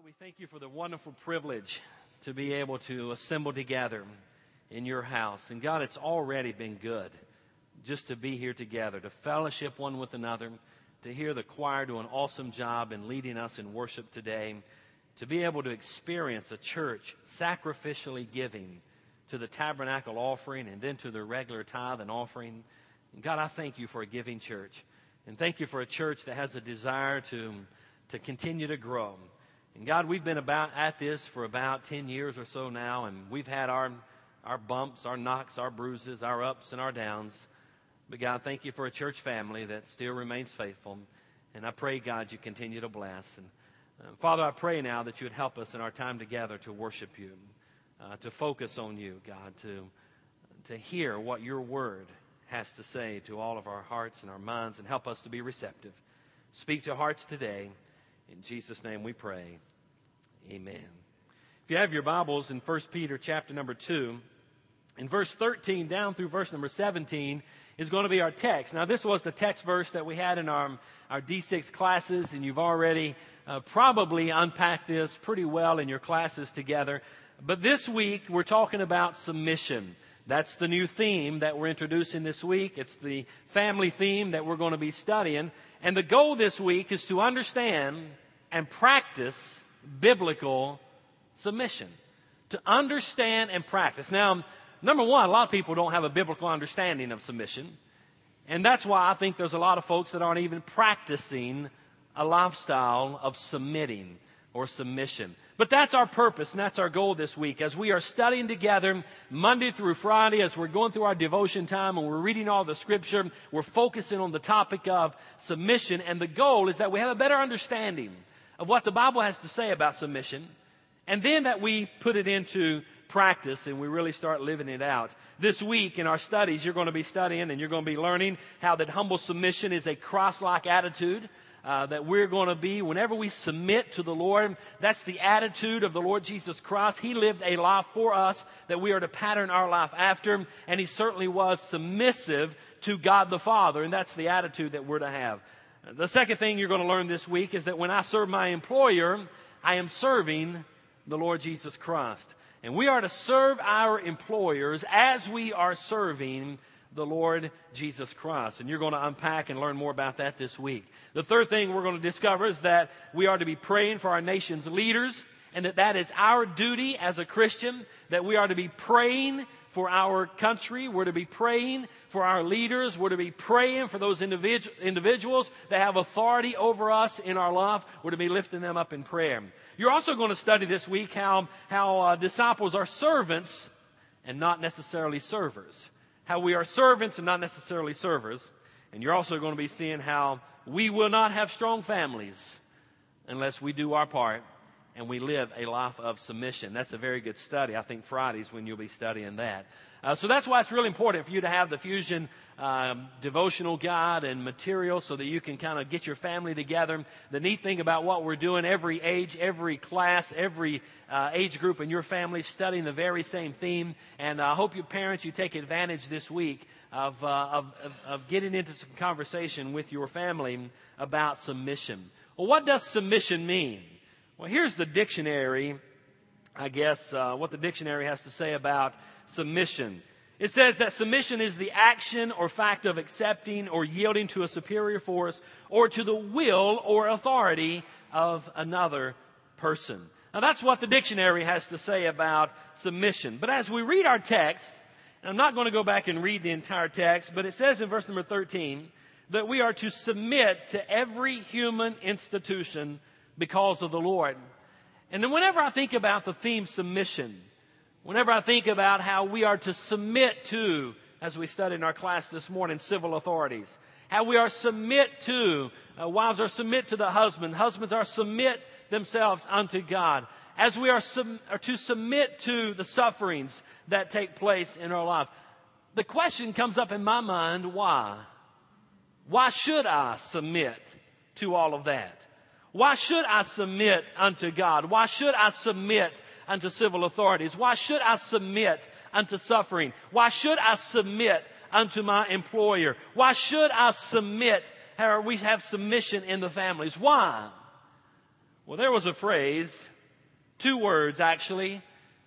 Father, we thank you for the wonderful privilege to be able to assemble together in your house. And God, it's already been good just to be here together, to fellowship one with another, to hear the choir do an awesome job in leading us in worship today, to be able to experience a church sacrificially giving to the tabernacle offering and then to the regular tithe and offering. And God, I thank you for a giving church. And thank you for a church that has a desire to, to continue to grow. And God, we've been about at this for about 10 years or so now, and we've had our, our bumps, our knocks, our bruises, our ups and our downs. But God, thank you for a church family that still remains faithful. And I pray, God, you continue to bless. And uh, Father, I pray now that you would help us in our time together to worship you, uh, to focus on you, God, to, to hear what your word has to say to all of our hearts and our minds and help us to be receptive. Speak to hearts today. In Jesus' name we pray. Amen. If you have your Bibles in 1 Peter chapter number 2, in verse 13 down through verse number 17 is going to be our text. Now, this was the text verse that we had in our, our D6 classes, and you've already uh, probably unpacked this pretty well in your classes together. But this week, we're talking about submission. That's the new theme that we're introducing this week. It's the family theme that we're going to be studying. And the goal this week is to understand and practice biblical submission. To understand and practice. Now, number one, a lot of people don't have a biblical understanding of submission. And that's why I think there's a lot of folks that aren't even practicing a lifestyle of submitting or submission. But that's our purpose and that's our goal this week as we are studying together Monday through Friday as we're going through our devotion time and we're reading all the scripture. We're focusing on the topic of submission and the goal is that we have a better understanding of what the Bible has to say about submission and then that we put it into practice and we really start living it out. This week in our studies, you're going to be studying and you're going to be learning how that humble submission is a cross-like attitude uh, that we're going to be whenever we submit to the Lord. That's the attitude of the Lord Jesus Christ. He lived a life for us that we are to pattern our life after, and He certainly was submissive to God the Father, and that's the attitude that we're to have. The second thing you're going to learn this week is that when I serve my employer, I am serving the Lord Jesus Christ. And we are to serve our employers as we are serving the Lord Jesus Christ. And you're going to unpack and learn more about that this week. The third thing we're going to discover is that we are to be praying for our nation's leaders and that that is our duty as a Christian, that we are to be praying for our country. We're to be praying for our leaders. We're to be praying for those individu- individuals that have authority over us in our life. We're to be lifting them up in prayer. You're also going to study this week how, how uh, disciples are servants and not necessarily servers how we are servants and not necessarily servers. And you're also going to be seeing how we will not have strong families unless we do our part and we live a life of submission. That's a very good study. I think Friday's when you'll be studying that. Uh, so that's why it's really important for you to have the Fusion um, devotional guide and material so that you can kind of get your family together. The neat thing about what we're doing, every age, every class, every uh, age group in your family studying the very same theme. And I hope you parents, you take advantage this week of, uh, of, of, of getting into some conversation with your family about submission. Well, what does submission mean? Well, here's the dictionary, I guess, uh, what the dictionary has to say about submission. It says that submission is the action or fact of accepting or yielding to a superior force or to the will or authority of another person. Now that's what the dictionary has to say about submission. But as we read our text, and I'm not going to go back and read the entire text, but it says in verse number 13 that we are to submit to every human institution because of the Lord. And then whenever I think about the theme submission, Whenever I think about how we are to submit to, as we studied in our class this morning, civil authorities, how we are submit to, uh, wives are submit to the husband, husbands are submit themselves unto God, as we are, sub- are to submit to the sufferings that take place in our life. The question comes up in my mind, why? Why should I submit to all of that? Why should I submit unto God? Why should I submit unto civil authorities? Why should I submit unto suffering? Why should I submit unto my employer? Why should I submit? We have submission in the families? Why? Well, there was a phrase, two words actually,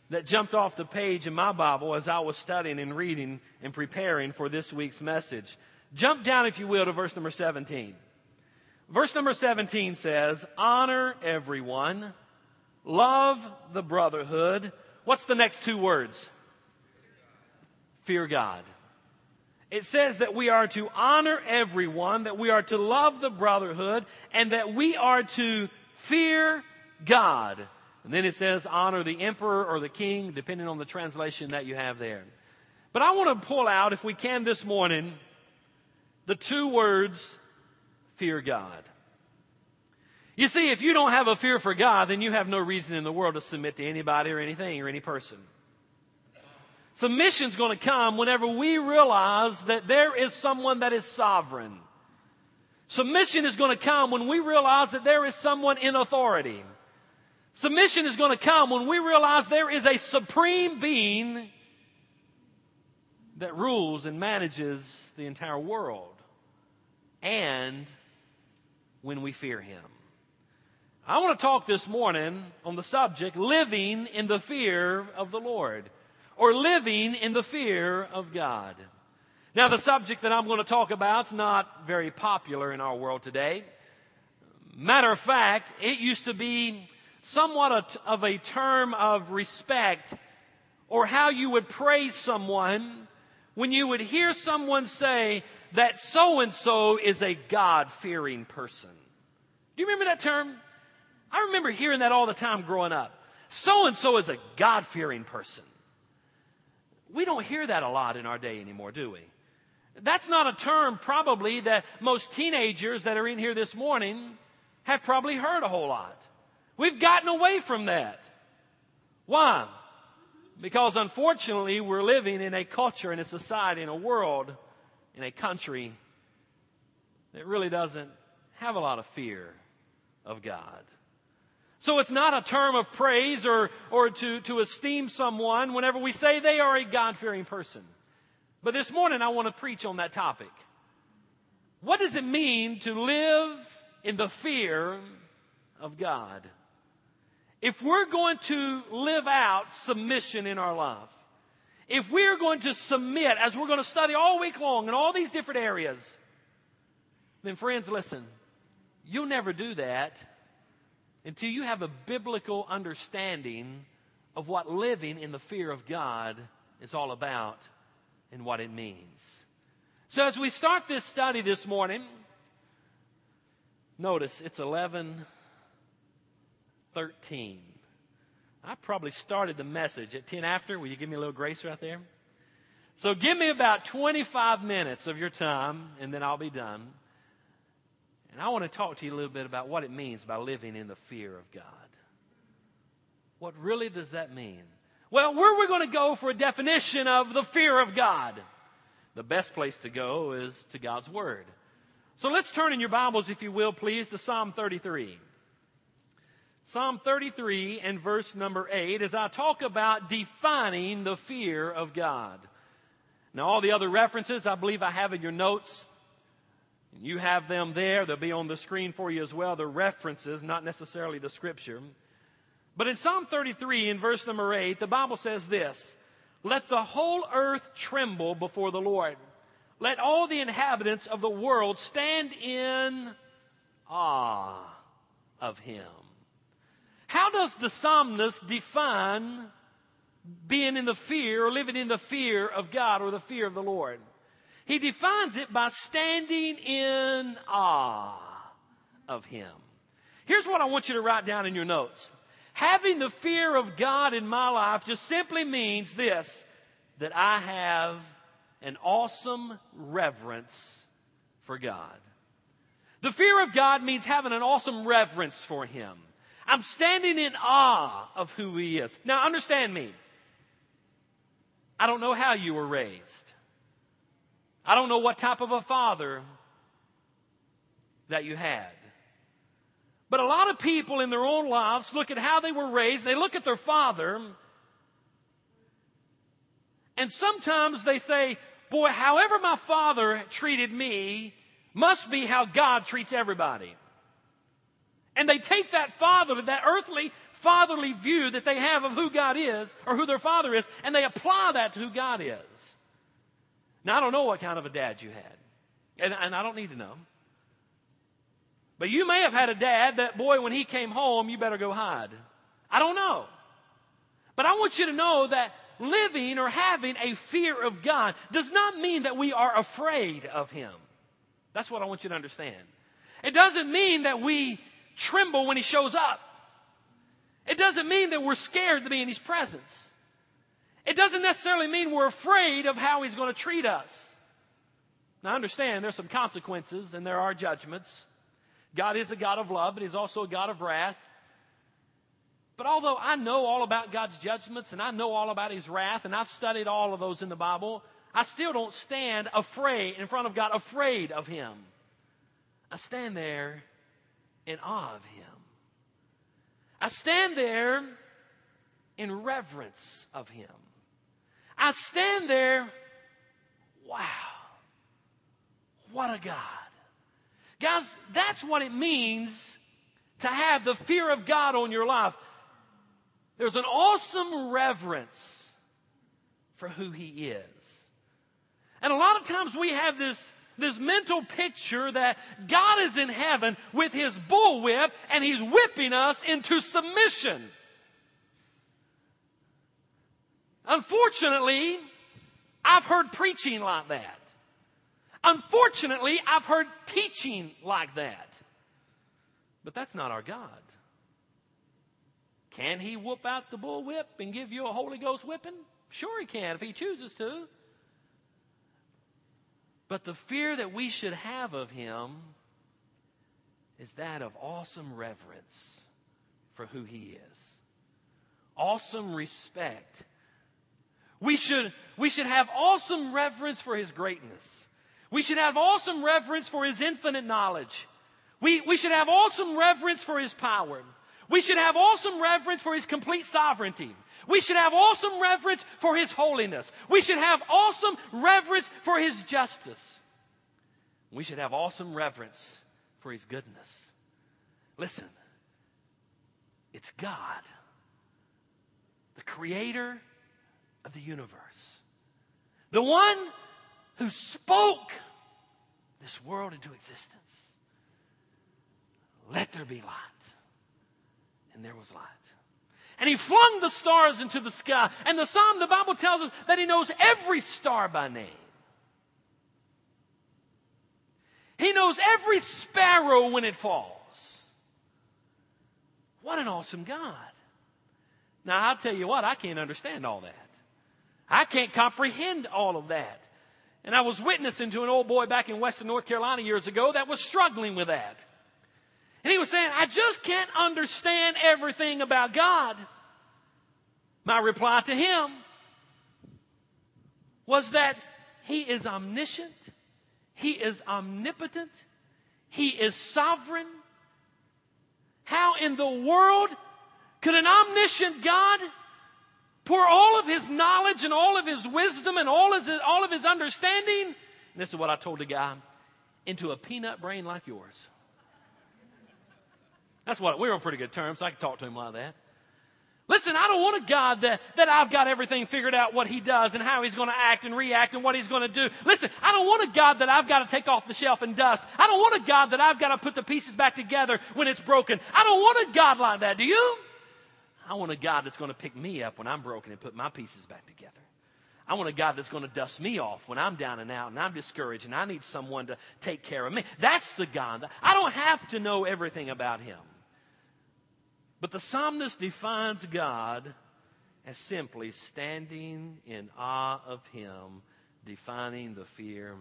that jumped off the page in my Bible as I was studying and reading and preparing for this week's message. Jump down, if you will, to verse number 17. Verse number 17 says, honor everyone, love the brotherhood. What's the next two words? Fear God. It says that we are to honor everyone, that we are to love the brotherhood, and that we are to fear God. And then it says honor the emperor or the king, depending on the translation that you have there. But I want to pull out, if we can this morning, the two words, fear God. You see, if you don't have a fear for God, then you have no reason in the world to submit to anybody or anything or any person. Submission's going to come whenever we realize that there is someone that is sovereign. Submission is going to come when we realize that there is someone in authority. Submission is going to come when we realize there is a supreme being that rules and manages the entire world. And when we fear Him. I want to talk this morning on the subject living in the fear of the Lord or living in the fear of God. Now the subject that I'm going to talk about is not very popular in our world today. Matter of fact, it used to be somewhat of a term of respect or how you would praise someone when you would hear someone say that so and so is a God fearing person. Do you remember that term? I remember hearing that all the time growing up. So and so is a God fearing person. We don't hear that a lot in our day anymore, do we? That's not a term probably that most teenagers that are in here this morning have probably heard a whole lot. We've gotten away from that. Why? Because unfortunately, we're living in a culture, in a society, in a world, in a country that really doesn't have a lot of fear of God. So it's not a term of praise or, or to, to esteem someone whenever we say they are a God fearing person. But this morning I want to preach on that topic. What does it mean to live in the fear of God? if we're going to live out submission in our life, if we're going to submit, as we're going to study all week long in all these different areas, then friends, listen, you'll never do that until you have a biblical understanding of what living in the fear of God is all about and what it means. So as we start this study this morning, notice it's 11 13. I probably started the message at 10 after. Will you give me a little grace right there? So give me about 25 minutes of your time and then I'll be done. And I want to talk to you a little bit about what it means by living in the fear of God. What really does that mean? Well, where we're we going to go for a definition of the fear of God? The best place to go is to God's Word. So let's turn in your Bibles, if you will, please, to Psalm 33. Psalm 33 and verse number 8 as I talk about defining the fear of God. Now, all the other references I believe I have in your notes. You have them there. They'll be on the screen for you as well. The references, not necessarily the scripture. But in Psalm 33 in verse number 8, the Bible says this, Let the whole earth tremble before the Lord. Let all the inhabitants of the world stand in awe of him. How does the psalmist define being in the fear or living in the fear of God or the fear of the Lord? He defines it by standing in awe of Him. Here's what I want you to write down in your notes. Having the fear of God in my life just simply means this, that I have an awesome reverence for God. The fear of God means having an awesome reverence for Him. I'm standing in awe of who He is. Now understand me. I don't know how you were raised. I don't know what type of a father that you had. But a lot of people in their own lives look at how they were raised, they look at their father, and sometimes they say, boy, however my father treated me must be how God treats everybody. And they take that fatherly, that earthly fatherly view that they have of who God is or who their father is, and they apply that to who God is. Now, I don't know what kind of a dad you had, and, and I don't need to know. But you may have had a dad that, boy, when he came home, you better go hide. I don't know. But I want you to know that living or having a fear of God does not mean that we are afraid of Him. That's what I want you to understand. It doesn't mean that we tremble when He shows up. It doesn't mean that we're scared to be in His presence. It doesn't necessarily mean we're afraid of how He's going to treat us. Now understand there's some consequences and there are judgments. God is a God of love, but He's also a God of wrath. But although I know all about God's judgments and I know all about His wrath and I've studied all of those in the Bible, I still don't stand afraid in front of God, afraid of Him. I stand there in awe of Him. I stand there in reverence of Him. I stand there, wow, what a God. Guys, that's what it means to have the fear of God on your life. There's an awesome reverence for who He is. And a lot of times we have this, this mental picture that God is in heaven with His bullwhip and He's whipping us into submission. Unfortunately, I've heard preaching like that. Unfortunately, I've heard teaching like that. But that's not our God. Can he whoop out the bullwhip and give you a Holy Ghost whipping? Sure, he can if he chooses to. But the fear that we should have of him is that of awesome reverence for who he is, awesome respect. We should, we should have awesome reverence for his greatness. We should have awesome reverence for his infinite knowledge. We, we should have awesome reverence for his power. We should have awesome reverence for his complete sovereignty. We should have awesome reverence for his holiness. We should have awesome reverence for his justice. We should have awesome reverence for his goodness. Listen, it's God, the creator of the universe, the one who spoke this world into existence. Let there be light and there was light. And he flung the stars into the sky. And the psalm, the Bible tells us that he knows every star by name. He knows every sparrow when it falls. What an awesome God. Now, I'll tell you what, I can't understand all that. I can't comprehend all of that. And I was witnessing to an old boy back in Western North Carolina years ago that was struggling with that. And he was saying, I just can't understand everything about God. My reply to him was that he is omniscient, he is omnipotent, he is sovereign. How in the world could an omniscient God pour all of his knowledge and all of his wisdom and all of his, all of his understanding, and this is what I told the guy, into a peanut brain like yours? That's what, we are on pretty good terms, so I can talk to him like that. Listen, I don't want a God that, that I've got everything figured out what He does and how He's going to act and react and what He's going to do. Listen, I don't want a God that I've got to take off the shelf and dust. I don't want a God that I've got to put the pieces back together when it's broken. I don't want a God like that. Do you? I want a God that's going to pick me up when I'm broken and put my pieces back together. I want a God that's going to dust me off when I'm down and out and I'm discouraged and I need someone to take care of me. That's the God. I don't have to know everything about Him. But the psalmist defines God as simply standing in awe of Him, defining the fear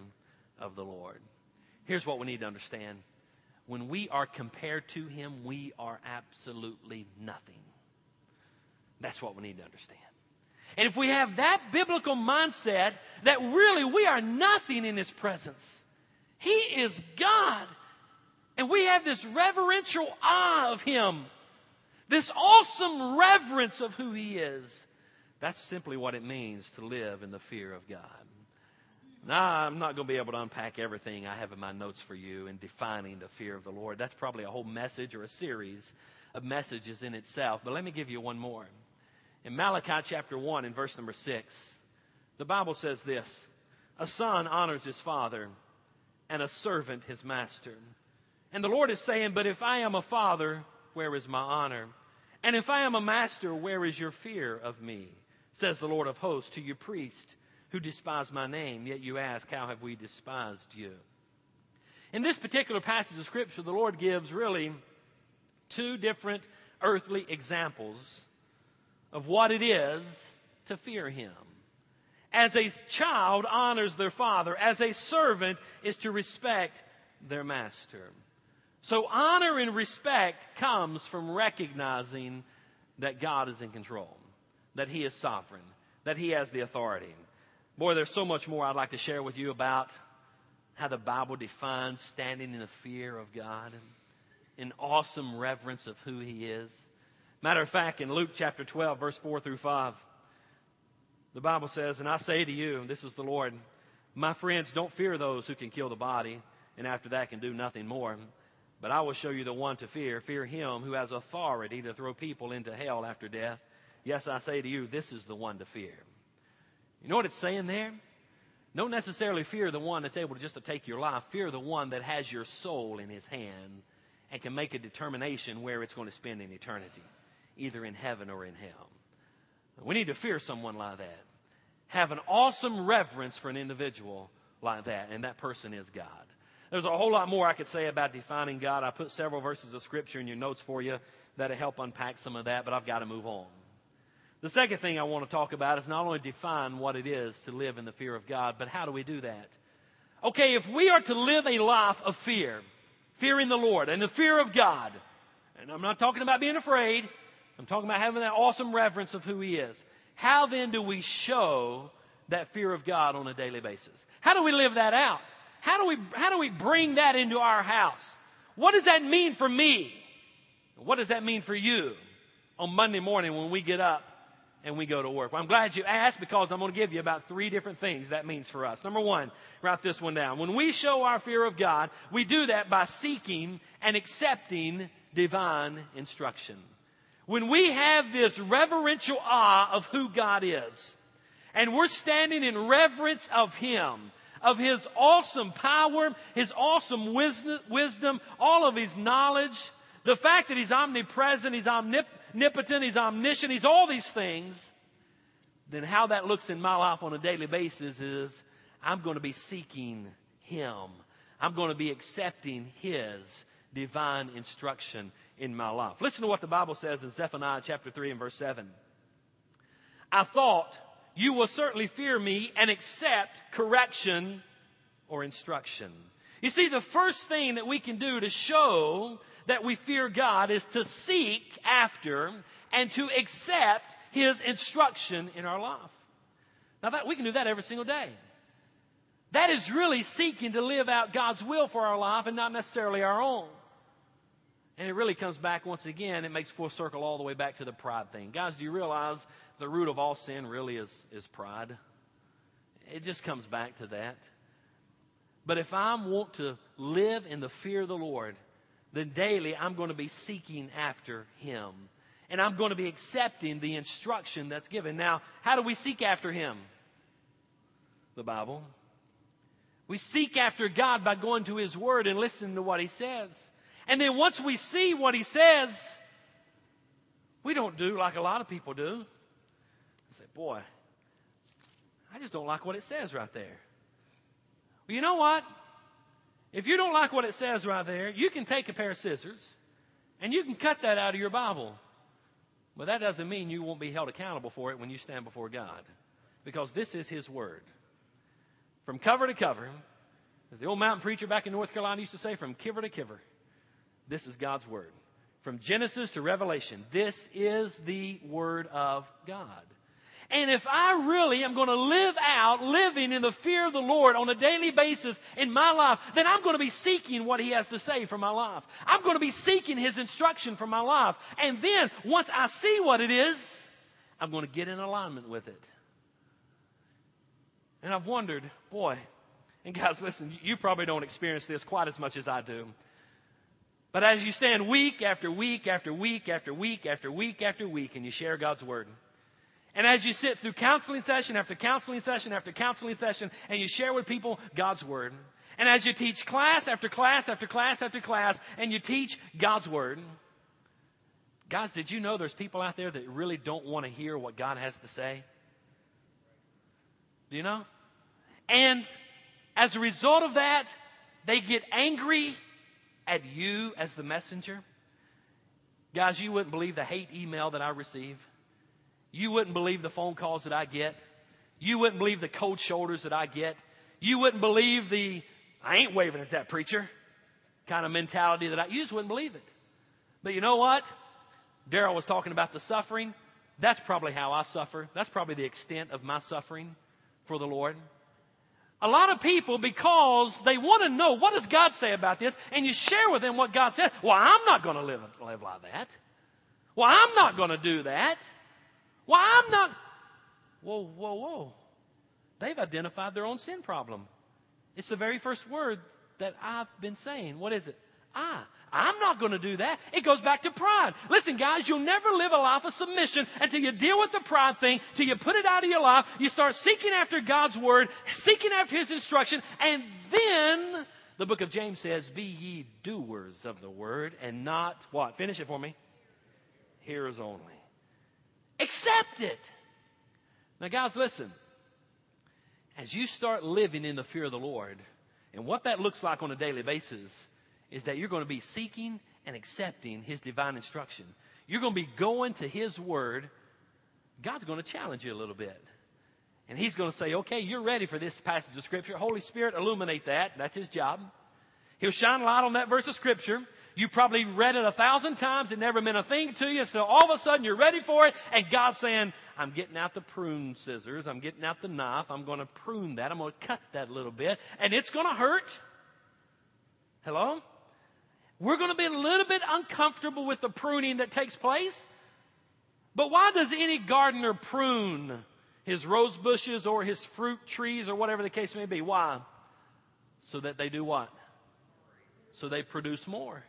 of the Lord. Here's what we need to understand. When we are compared to Him, we are absolutely nothing. That's what we need to understand. And if we have that biblical mindset that really we are nothing in His presence, He is God. And we have this reverential awe of Him this awesome reverence of who He is. That's simply what it means to live in the fear of God. Now, I'm not going to be able to unpack everything I have in my notes for you in defining the fear of the Lord. That's probably a whole message or a series of messages in itself. But let me give you one more. In Malachi chapter 1 in verse number 6, the Bible says this A son honors his father, and a servant his master. And the Lord is saying, But if I am a father, where is my honor? And if I am a master, where is your fear of me? Says the Lord of hosts to your priest who despise my name, yet you ask, How have we despised you? In this particular passage of Scripture, the Lord gives really two different earthly examples of what it is to fear Him. As a child honors their father, as a servant is to respect their master. So honor and respect comes from recognizing that God is in control, that He is sovereign, that He has the authority. Boy, there's so much more I'd like to share with you about how the Bible defines standing in the fear of God and in awesome reverence of who He is. Matter of fact, in Luke chapter 12, verse 4 through 5, the Bible says, And I say to you, this is the Lord, my friends, don't fear those who can kill the body, and after that can do nothing more. But I will show you the one to fear. Fear him who has authority to throw people into hell after death. Yes, I say to you, this is the one to fear. You know what it's saying there? Don't necessarily fear the one that's able to just to take your life. Fear the one that has your soul in his hand and can make a determination where it's going to spend in eternity, either in heaven or in hell. We need to fear someone like that. Have an awesome reverence for an individual like that, and that person is God. There's a whole lot more I could say about defining God. I put several verses of scripture in your notes for you that'll help unpack some of that, but I've got to move on. The second thing I want to talk about is not only define what it is to live in the fear of God, but how do we do that? Okay, if we are to live a life of fear, fearing the Lord and the fear of God, and I'm not talking about being afraid, I'm talking about having that awesome reverence of who He is. How then do we show that fear of God on a daily basis? How do we live that out? How do we, how do we bring that into our house? What does that mean for me? What does that mean for you on Monday morning when we get up and we go to work. Well, I'm glad you asked because I'm going to give you about three different things that means for us. Number one, write this one down. When we show our fear of God, we do that by seeking and accepting divine instruction. When we have this reverential awe of who God is, and we're standing in reverence of Him, of His awesome power, His awesome wisdom, all of His knowledge, the fact that He's omnipresent, He's omnipotent, He's omniscient, He's all these things, then how that looks in my life on a daily basis is I'm going to be seeking Him. I'm going to be accepting His divine instruction in my life. Listen to what the Bible says in Zephaniah chapter 3 and verse 7. I thought you will certainly fear me and accept correction or instruction. You see, the first thing that we can do to show that we fear God is to seek after and to accept His instruction in our life. Now that, we can do that every single day. That is really seeking to live out God's will for our life and not necessarily our own. And it really comes back once again, it makes full circle all the way back to the pride thing. Guys, do you realize the root of all sin really is, is pride? It just comes back to that. But if I want to live in the fear of the Lord, then daily I'm going to be seeking after Him. And I'm going to be accepting the instruction that's given. Now, how do we seek after Him? The Bible. We seek after God by going to His Word and listening to what He says. And then once we see what He says, we don't do like a lot of people do. I say, boy, I just don't like what it says right there. Well, you know what? If you don't like what it says right there, you can take a pair of scissors and you can cut that out of your Bible. But that doesn't mean you won't be held accountable for it when you stand before God. Because this is His Word. From cover to cover, as the old mountain preacher back in North Carolina used to say, from kiver to kiver, this is God's Word. From Genesis to Revelation, this is the Word of God. And if I really am going to live out living in the fear of the Lord on a daily basis in my life, then I'm going to be seeking what He has to say for my life. I'm going to be seeking His instruction for my life. And then once I see what it is, I'm going to get in alignment with it. And I've wondered, boy, and guys, listen, you probably don't experience this quite as much as I do. But as you stand week after week after week after week after week after week and you share God's Word, and as you sit through counseling session after counseling session after counseling session and you share with people God's Word, and as you teach class after class after class after class and you teach God's Word, guys, did you know there's people out there that really don't want to hear what God has to say? Do you know? And as a result of that, they get angry at you as the messenger. Guys, you wouldn't believe the hate email that I receive. You wouldn't believe the phone calls that I get. You wouldn't believe the cold shoulders that I get. You wouldn't believe the, I ain't waving at that preacher kind of mentality that I, you just wouldn't believe it. But you know what? Daryl was talking about the suffering. That's probably how I suffer. That's probably the extent of my suffering for the Lord. A lot of people, because they want to know what does God say about this, and you share with them what God said. Well, I'm not going to live, live like that. Well, I'm not going to do that. Well, I'm not. Whoa, whoa, whoa. They've identified their own sin problem. It's the very first word that I've been saying. What is it? I. I'm not going to do that. It goes back to pride. Listen, guys, you'll never live a life of submission until you deal with the pride thing, till you put it out of your life. You start seeking after God's word, seeking after His instruction, and then the book of James says, Be ye doers of the word and not what? Finish it for me. Hearers only. Accept it. Now, guys, listen. As you start living in the fear of the Lord, and what that looks like on a daily basis, is that you're going to be seeking and accepting His divine instruction. You're going to be going to His Word. God's going to challenge you a little bit. And He's going to say, okay, you're ready for this passage of Scripture. Holy Spirit, illuminate that. That's His job. He'll shine light on that verse of Scripture. You probably read it a thousand times. It never meant a thing to you. So all of a sudden you're ready for it. And God's saying, I'm getting out the prune scissors. I'm getting out the knife. I'm going to prune that. I'm going to cut that a little bit. And it's going to hurt. Hello? We're going to be a little bit uncomfortable with the pruning that takes place. But why does any gardener prune his rose bushes or his fruit trees or whatever the case may be? Why? So that they do what? So they produce more.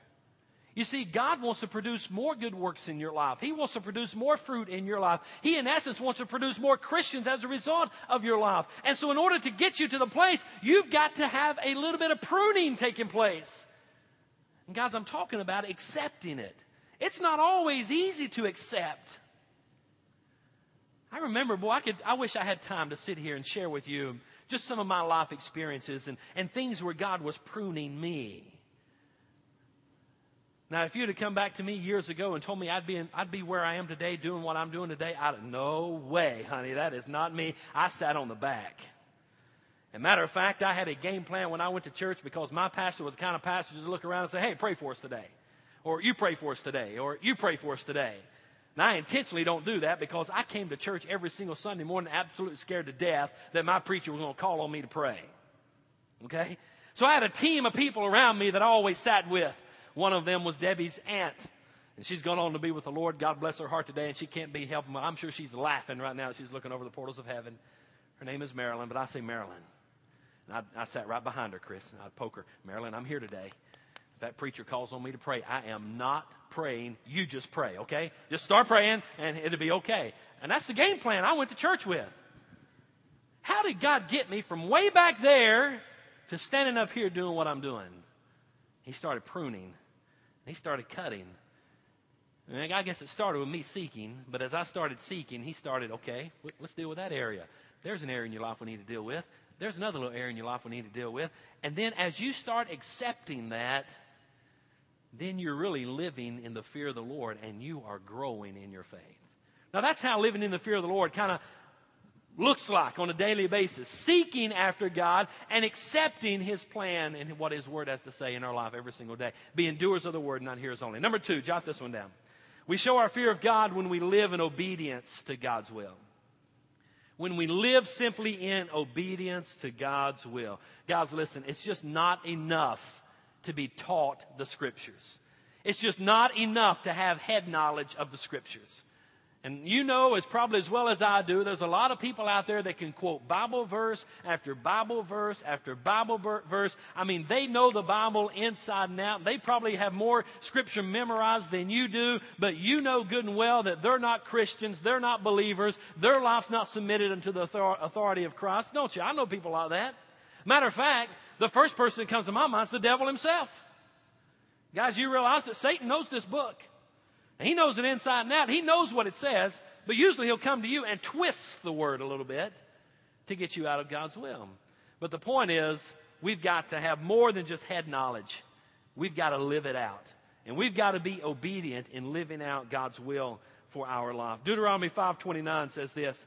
You see, God wants to produce more good works in your life. He wants to produce more fruit in your life. He, in essence, wants to produce more Christians as a result of your life. And so, in order to get you to the place, you've got to have a little bit of pruning taking place. And guys, I'm talking about accepting it. It's not always easy to accept. I remember, boy, I could, I wish I had time to sit here and share with you just some of my life experiences and, and things where God was pruning me. Now, if you'd have come back to me years ago and told me I'd be, in, I'd be where I am today doing what I'm doing today, I'd, no way, honey, that is not me. I sat on the back. Matter of fact, I had a game plan when I went to church because my pastor was the kind of pastor to look around and say, hey, pray for us today. Or you pray for us today. Or you pray for us today. Now, I intentionally don't do that because I came to church every single Sunday morning absolutely scared to death that my preacher was going to call on me to pray. Okay? So I had a team of people around me that I always sat with. One of them was Debbie's aunt. And she's gone on to be with the Lord. God bless her heart today. And she can't be helping. I'm sure she's laughing right now. She's looking over the portals of heaven. Her name is Marilyn, but I say Marilyn. And I, I sat right behind her, Chris, and I'd poke her. Marilyn, I'm here today. If that preacher calls on me to pray, I am not praying. You just pray, okay? Just start praying, and it'll be okay. And that's the game plan I went to church with. How did God get me from way back there to standing up here doing what I'm doing? He started pruning. He started cutting. And I guess it started with me seeking, but as I started seeking, he started, okay, let's deal with that area. There's an area in your life we need to deal with. There's another little area in your life we need to deal with. And then as you start accepting that, then you're really living in the fear of the Lord and you are growing in your faith. Now that's how living in the fear of the Lord kind of looks like on a daily basis. Seeking after God and accepting His plan and what His Word has to say in our life every single day. Being doers of the Word, not hearers only. Number two, jot this one down. We show our fear of God when we live in obedience to God's will when we live simply in obedience to God's will. Guys, listen, it's just not enough to be taught the scriptures. It's just not enough to have head knowledge of the scriptures. And you know as probably as well as I do, there's a lot of people out there that can quote Bible verse after Bible verse after Bible verse. I mean, they know the Bible inside and out. They probably have more scripture memorized than you do, but you know good and well that they're not Christians. They're not believers. Their life's not submitted unto the authority of Christ. Don't you? I know people like that. Matter of fact, the first person that comes to my mind is the devil himself. Guys, you realize that Satan knows this book. He knows it inside and out. He knows what it says, but usually he'll come to you and twist the word a little bit to get you out of God's will. But the point is, we've got to have more than just head knowledge. We've got to live it out. And we've got to be obedient in living out God's will for our life. Deuteronomy 5:29 says this,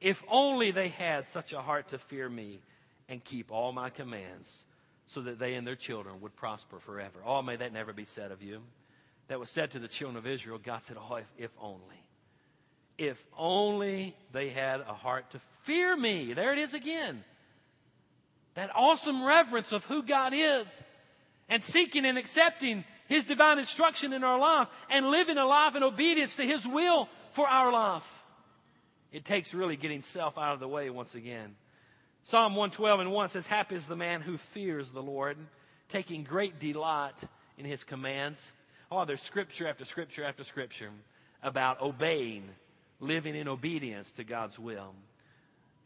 "If only they had such a heart to fear me and keep all my commands, so that they and their children would prosper forever." Oh, may that never be said of you that was said to the children of Israel, God said, Oh, if, if only. If only they had a heart to fear me. There it is again. That awesome reverence of who God is and seeking and accepting His divine instruction in our life and living a life in obedience to His will for our life. It takes really getting self out of the way once again. Psalm 112 and 1 says, Happy is the man who fears the Lord, taking great delight in His commands. Oh, there's scripture after scripture after scripture about obeying, living in obedience to God's will.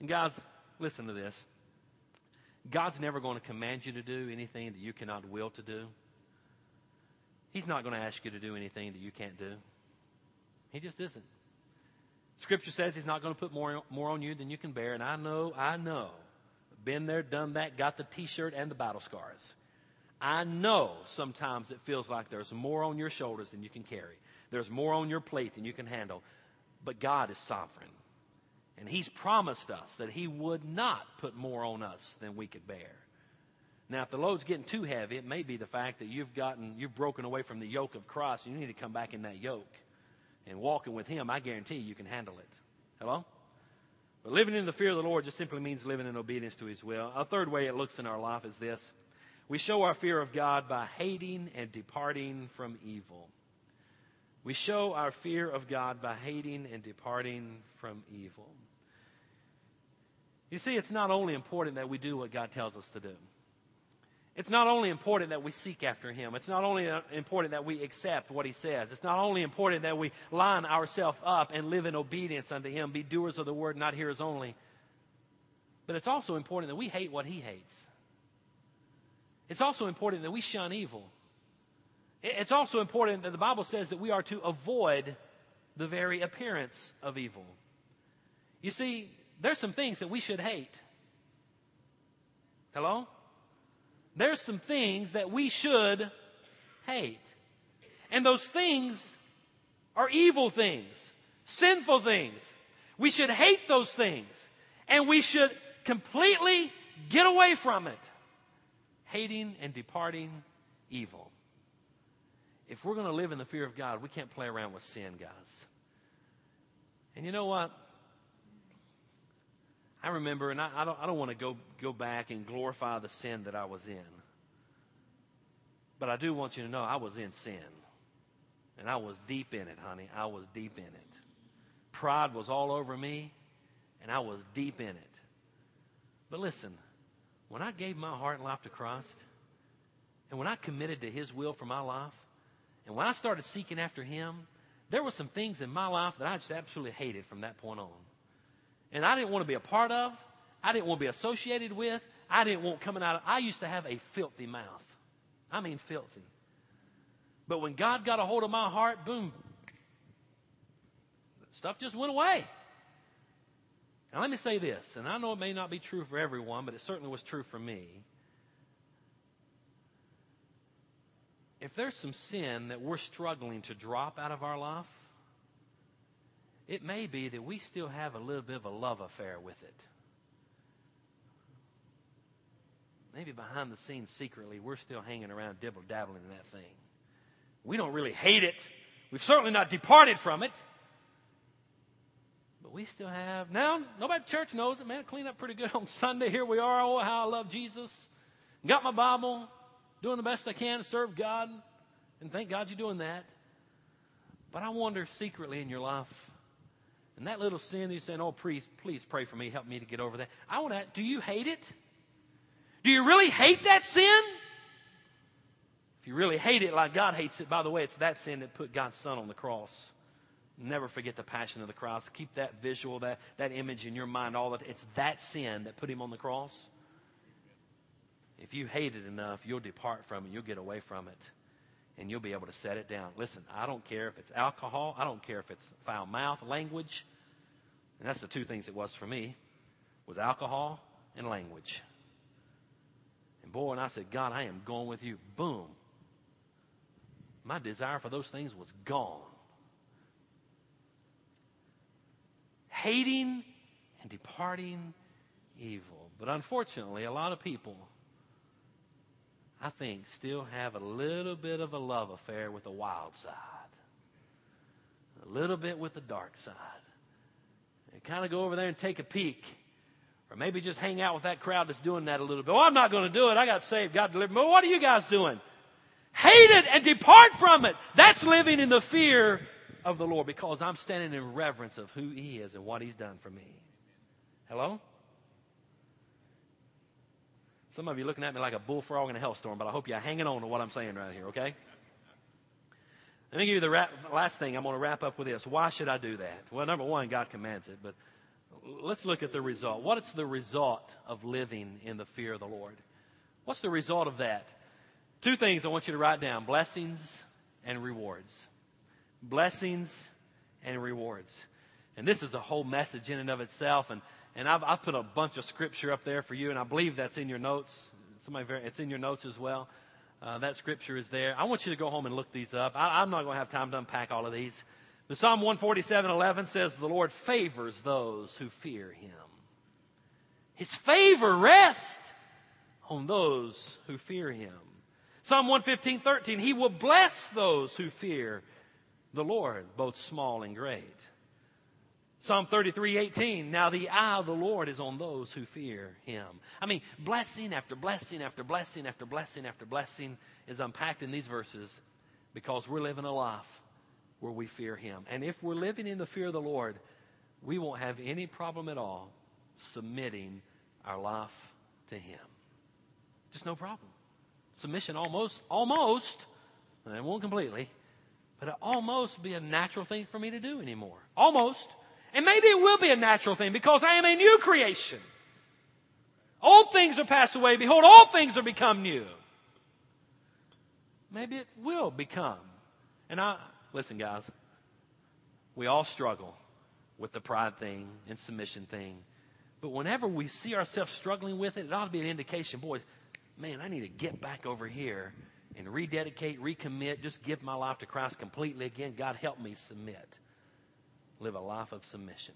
And guys, listen to this. God's never going to command you to do anything that you cannot will to do. He's not going to ask you to do anything that you can't do. He just isn't. Scripture says he's not going to put more, more on you than you can bear. And I know, I know. Been there, done that, got the t-shirt and the battle scars. I know sometimes it feels like there's more on your shoulders than you can carry. There's more on your plate than you can handle. But God is sovereign. And He's promised us that He would not put more on us than we could bear. Now, if the load's getting too heavy, it may be the fact that you've gotten, you've broken away from the yoke of Christ. And you need to come back in that yoke. And walking with Him, I guarantee you can handle it. Hello? But living in the fear of the Lord just simply means living in obedience to His will. A third way it looks in our life is this we show our fear of God by hating and departing from evil. We show our fear of God by hating and departing from evil. You see, it's not only important that we do what God tells us to do. It's not only important that we seek after Him. It's not only uh, important that we accept what He says. It's not only important that we line ourselves up and live in obedience unto Him, be doers of the word, not hearers only. But it's also important that we hate what He hates. It's also important that we shun evil. It's also important that the Bible says that we are to avoid the very appearance of evil. You see, there's some things that we should hate. Hello? There's some things that we should hate. And those things are evil things, sinful things. We should hate those things. And we should completely get away from it hating and departing evil. If we're going to live in the fear of God, we can't play around with sin, guys. And you know what? I remember, and I, I don't, I don't want to go, go back and glorify the sin that I was in. But I do want you to know I was in sin. And I was deep in it, honey. I was deep in it. Pride was all over me, and I was deep in it. But listen, when I gave my heart and life to Christ, and when I committed to His will for my life, and when I started seeking after Him, there were some things in my life that I just absolutely hated from that point on. And I didn't want to be a part of. I didn't want to be associated with. I didn't want coming out of, I used to have a filthy mouth. I mean filthy. But when God got a hold of my heart, boom, stuff just went away. Now, let me say this, and I know it may not be true for everyone, but it certainly was true for me. If there's some sin that we're struggling to drop out of our life, it may be that we still have a little bit of a love affair with it. Maybe behind the scenes, secretly, we're still hanging around, dibble dabbling in that thing. We don't really hate it. We've certainly not departed from it. But we still have, now, nobody at church knows it, man. I clean up pretty good on Sunday. Here we are. Oh, how I love Jesus. Got my Bible, doing the best I can to serve God. And thank God you're doing that. But I wonder secretly in your life, And that little sin, that you're saying, oh, please, please pray for me. Help me to get over that. I want to, do you hate it? Do you really hate that sin? If you really hate it like God hates it, by the way, it's that sin that put God's Son on the cross. Never forget the passion of the cross. Keep that visual, that, that image in your mind all the time. It's that sin that put him on the cross. If you hate it enough, you'll depart from it. You'll get away from it. And you'll be able to set it down. Listen, I don't care if it's alcohol. I don't care if it's foul mouth, language. And that's the two things it was for me, was alcohol and language. And boy, when I said, God, I am going with you, boom. My desire for those things was gone. Hating and departing evil. But unfortunately, a lot of people, I think, still have a little bit of a love affair with the wild side, a little bit with the dark side. They kind of go over there and take a peek. Or maybe just hang out with that crowd that's doing that a little bit. Oh, I'm not going to do it. I got saved. God delivered me. Well, what are you guys doing? Hate it and depart from it. That's living in the fear of the Lord because I'm standing in reverence of who He is and what He's done for me. Hello? Some of you looking at me like a bullfrog in a hellstorm, but I hope you're hanging on to what I'm saying right here, okay? Let me give you the last thing. I'm going to wrap up with this. Why should I do that? Well, number one, God commands it, but let's look at the result. What is the result of living in the fear of the Lord? What's the result of that? Two things I want you to write down blessings and rewards. Blessings and rewards. And this is a whole message in and of itself. And, and I've, I've put a bunch of scripture up there for you, and I believe that's in your notes. Somebody, very, it's in your notes as well. Uh, that scripture is there. I want you to go home and look these up. I, am not going to have time to unpack all of these. But Psalm 147 11 says, The Lord favors those who fear him. His favor rests on those who fear him. Psalm 115, 13, He will bless those who fear the Lord, both small and great. Psalm 33, 18, now the eye of the Lord is on those who fear Him. I mean, blessing after blessing after blessing after blessing after blessing is unpacked in these verses because we're living a life where we fear Him. And if we're living in the fear of the Lord, we won't have any problem at all submitting our life to Him. Just no problem submission almost, almost, and won't completely, but it almost be a natural thing for me to do anymore. Almost. And maybe it will be a natural thing because I am a new creation. Old things are passed away. Behold, all things are become new. Maybe it will become. And I, listen, guys, we all struggle with the pride thing and submission thing. But whenever we see ourselves struggling with it, it ought to be an indication, boy, man, I need to get back over here and rededicate, recommit, just give my life to Christ completely again. God, help me submit. Live a life of submission.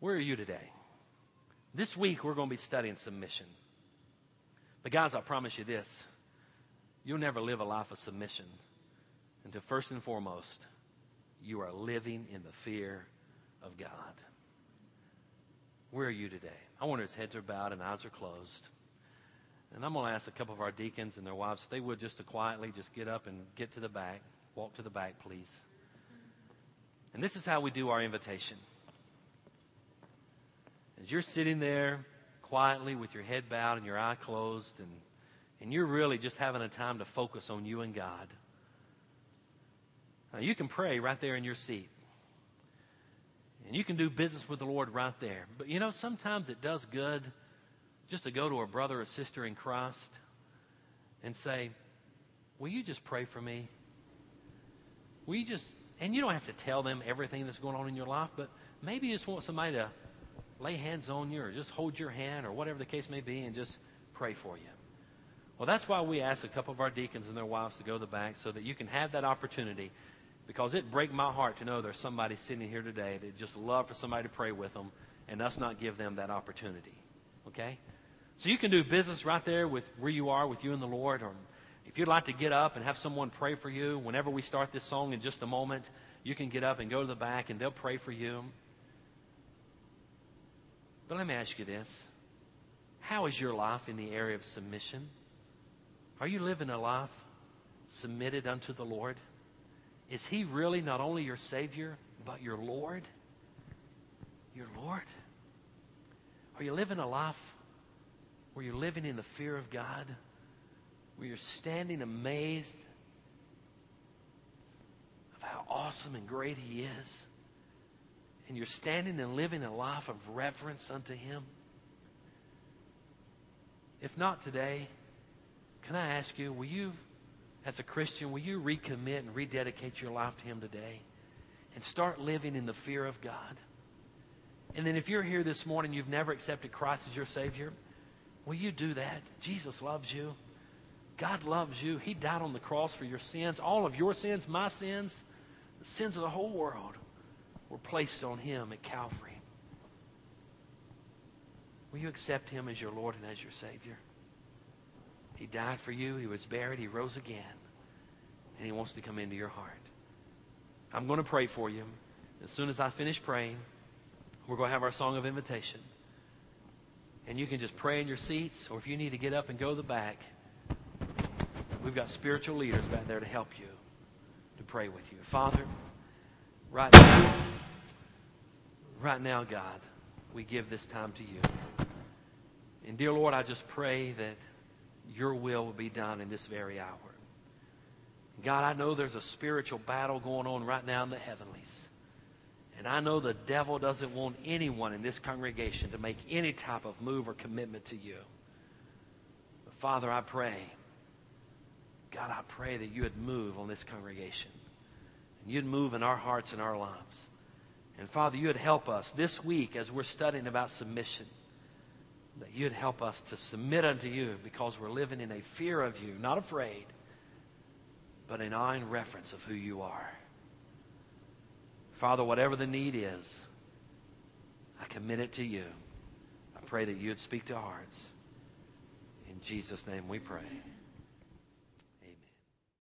Where are you today? This week we're going to be studying submission. But guys, I promise you this. You'll never live a life of submission until first and foremost, you are living in the fear of God. Where are you today? I wonder his heads are bowed and eyes are closed. And I'm going to ask a couple of our deacons and their wives if they would just to quietly just get up and get to the back. Walk to the back, please. And this is how we do our invitation. As you're sitting there quietly with your head bowed and your eye closed, and, and you're really just having a time to focus on you and God, now you can pray right there in your seat. And you can do business with the Lord right there. But you know, sometimes it does good just to go to a brother or sister in Christ and say, Will you just pray for me? Will you just, and you don't have to tell them everything that's going on in your life, but maybe you just want somebody to lay hands on you or just hold your hand or whatever the case may be and just pray for you. Well, that's why we ask a couple of our deacons and their wives to go to the back so that you can have that opportunity because it break my heart to know there's somebody sitting here today that just love for somebody to pray with them and us not give them that opportunity. Okay? So you can do business right there with where you are with you and the Lord. Or if you'd like to get up and have someone pray for you, whenever we start this song in just a moment, you can get up and go to the back and they'll pray for you. But let me ask you this. How is your life in the area of submission? Are you living a life submitted unto the Lord? Is He really not only your Savior, but your Lord? Your Lord? Are you living a life where you're living in the fear of God? Where you're standing amazed of how awesome and great He is? And you're standing and living a life of reverence unto Him? If not today, can I ask you, will you, as a Christian, will you recommit and rededicate your life to Him today? And start living in the fear of God? And then if you're here this morning, you've never accepted Christ as your Savior, will you do that? Jesus loves you. God loves you. He died on the cross for your sins. All of your sins, my sins, the sins of the whole world were placed on Him at Calvary. Will you accept him as your Lord and as your Savior? He died for you. He was buried. He rose again. And he wants to come into your heart. I'm going to pray for you. As soon as I finish praying, we're going to have our song of invitation. And you can just pray in your seats, or if you need to get up and go to the back, we've got spiritual leaders back there to help you, to pray with you. Father, right now, right now, God, we give this time to you. And dear Lord, I just pray that your will will be done in this very hour. God, I know there's a spiritual battle going on right now in the heavenlies. And I know the devil doesn't want anyone in this congregation to make any type of move or commitment to you. But Father, I pray, God, I pray that you would move on this congregation. And you'd move in our hearts and our lives. And Father, you would help us this week as we're studying about submission, that you'd help us to submit unto you because we're living in a fear of you, not afraid, but in awe and reference of who you are. Father, whatever the need is, I commit it to you. I pray that you'd speak to hearts. In Jesus' name we pray.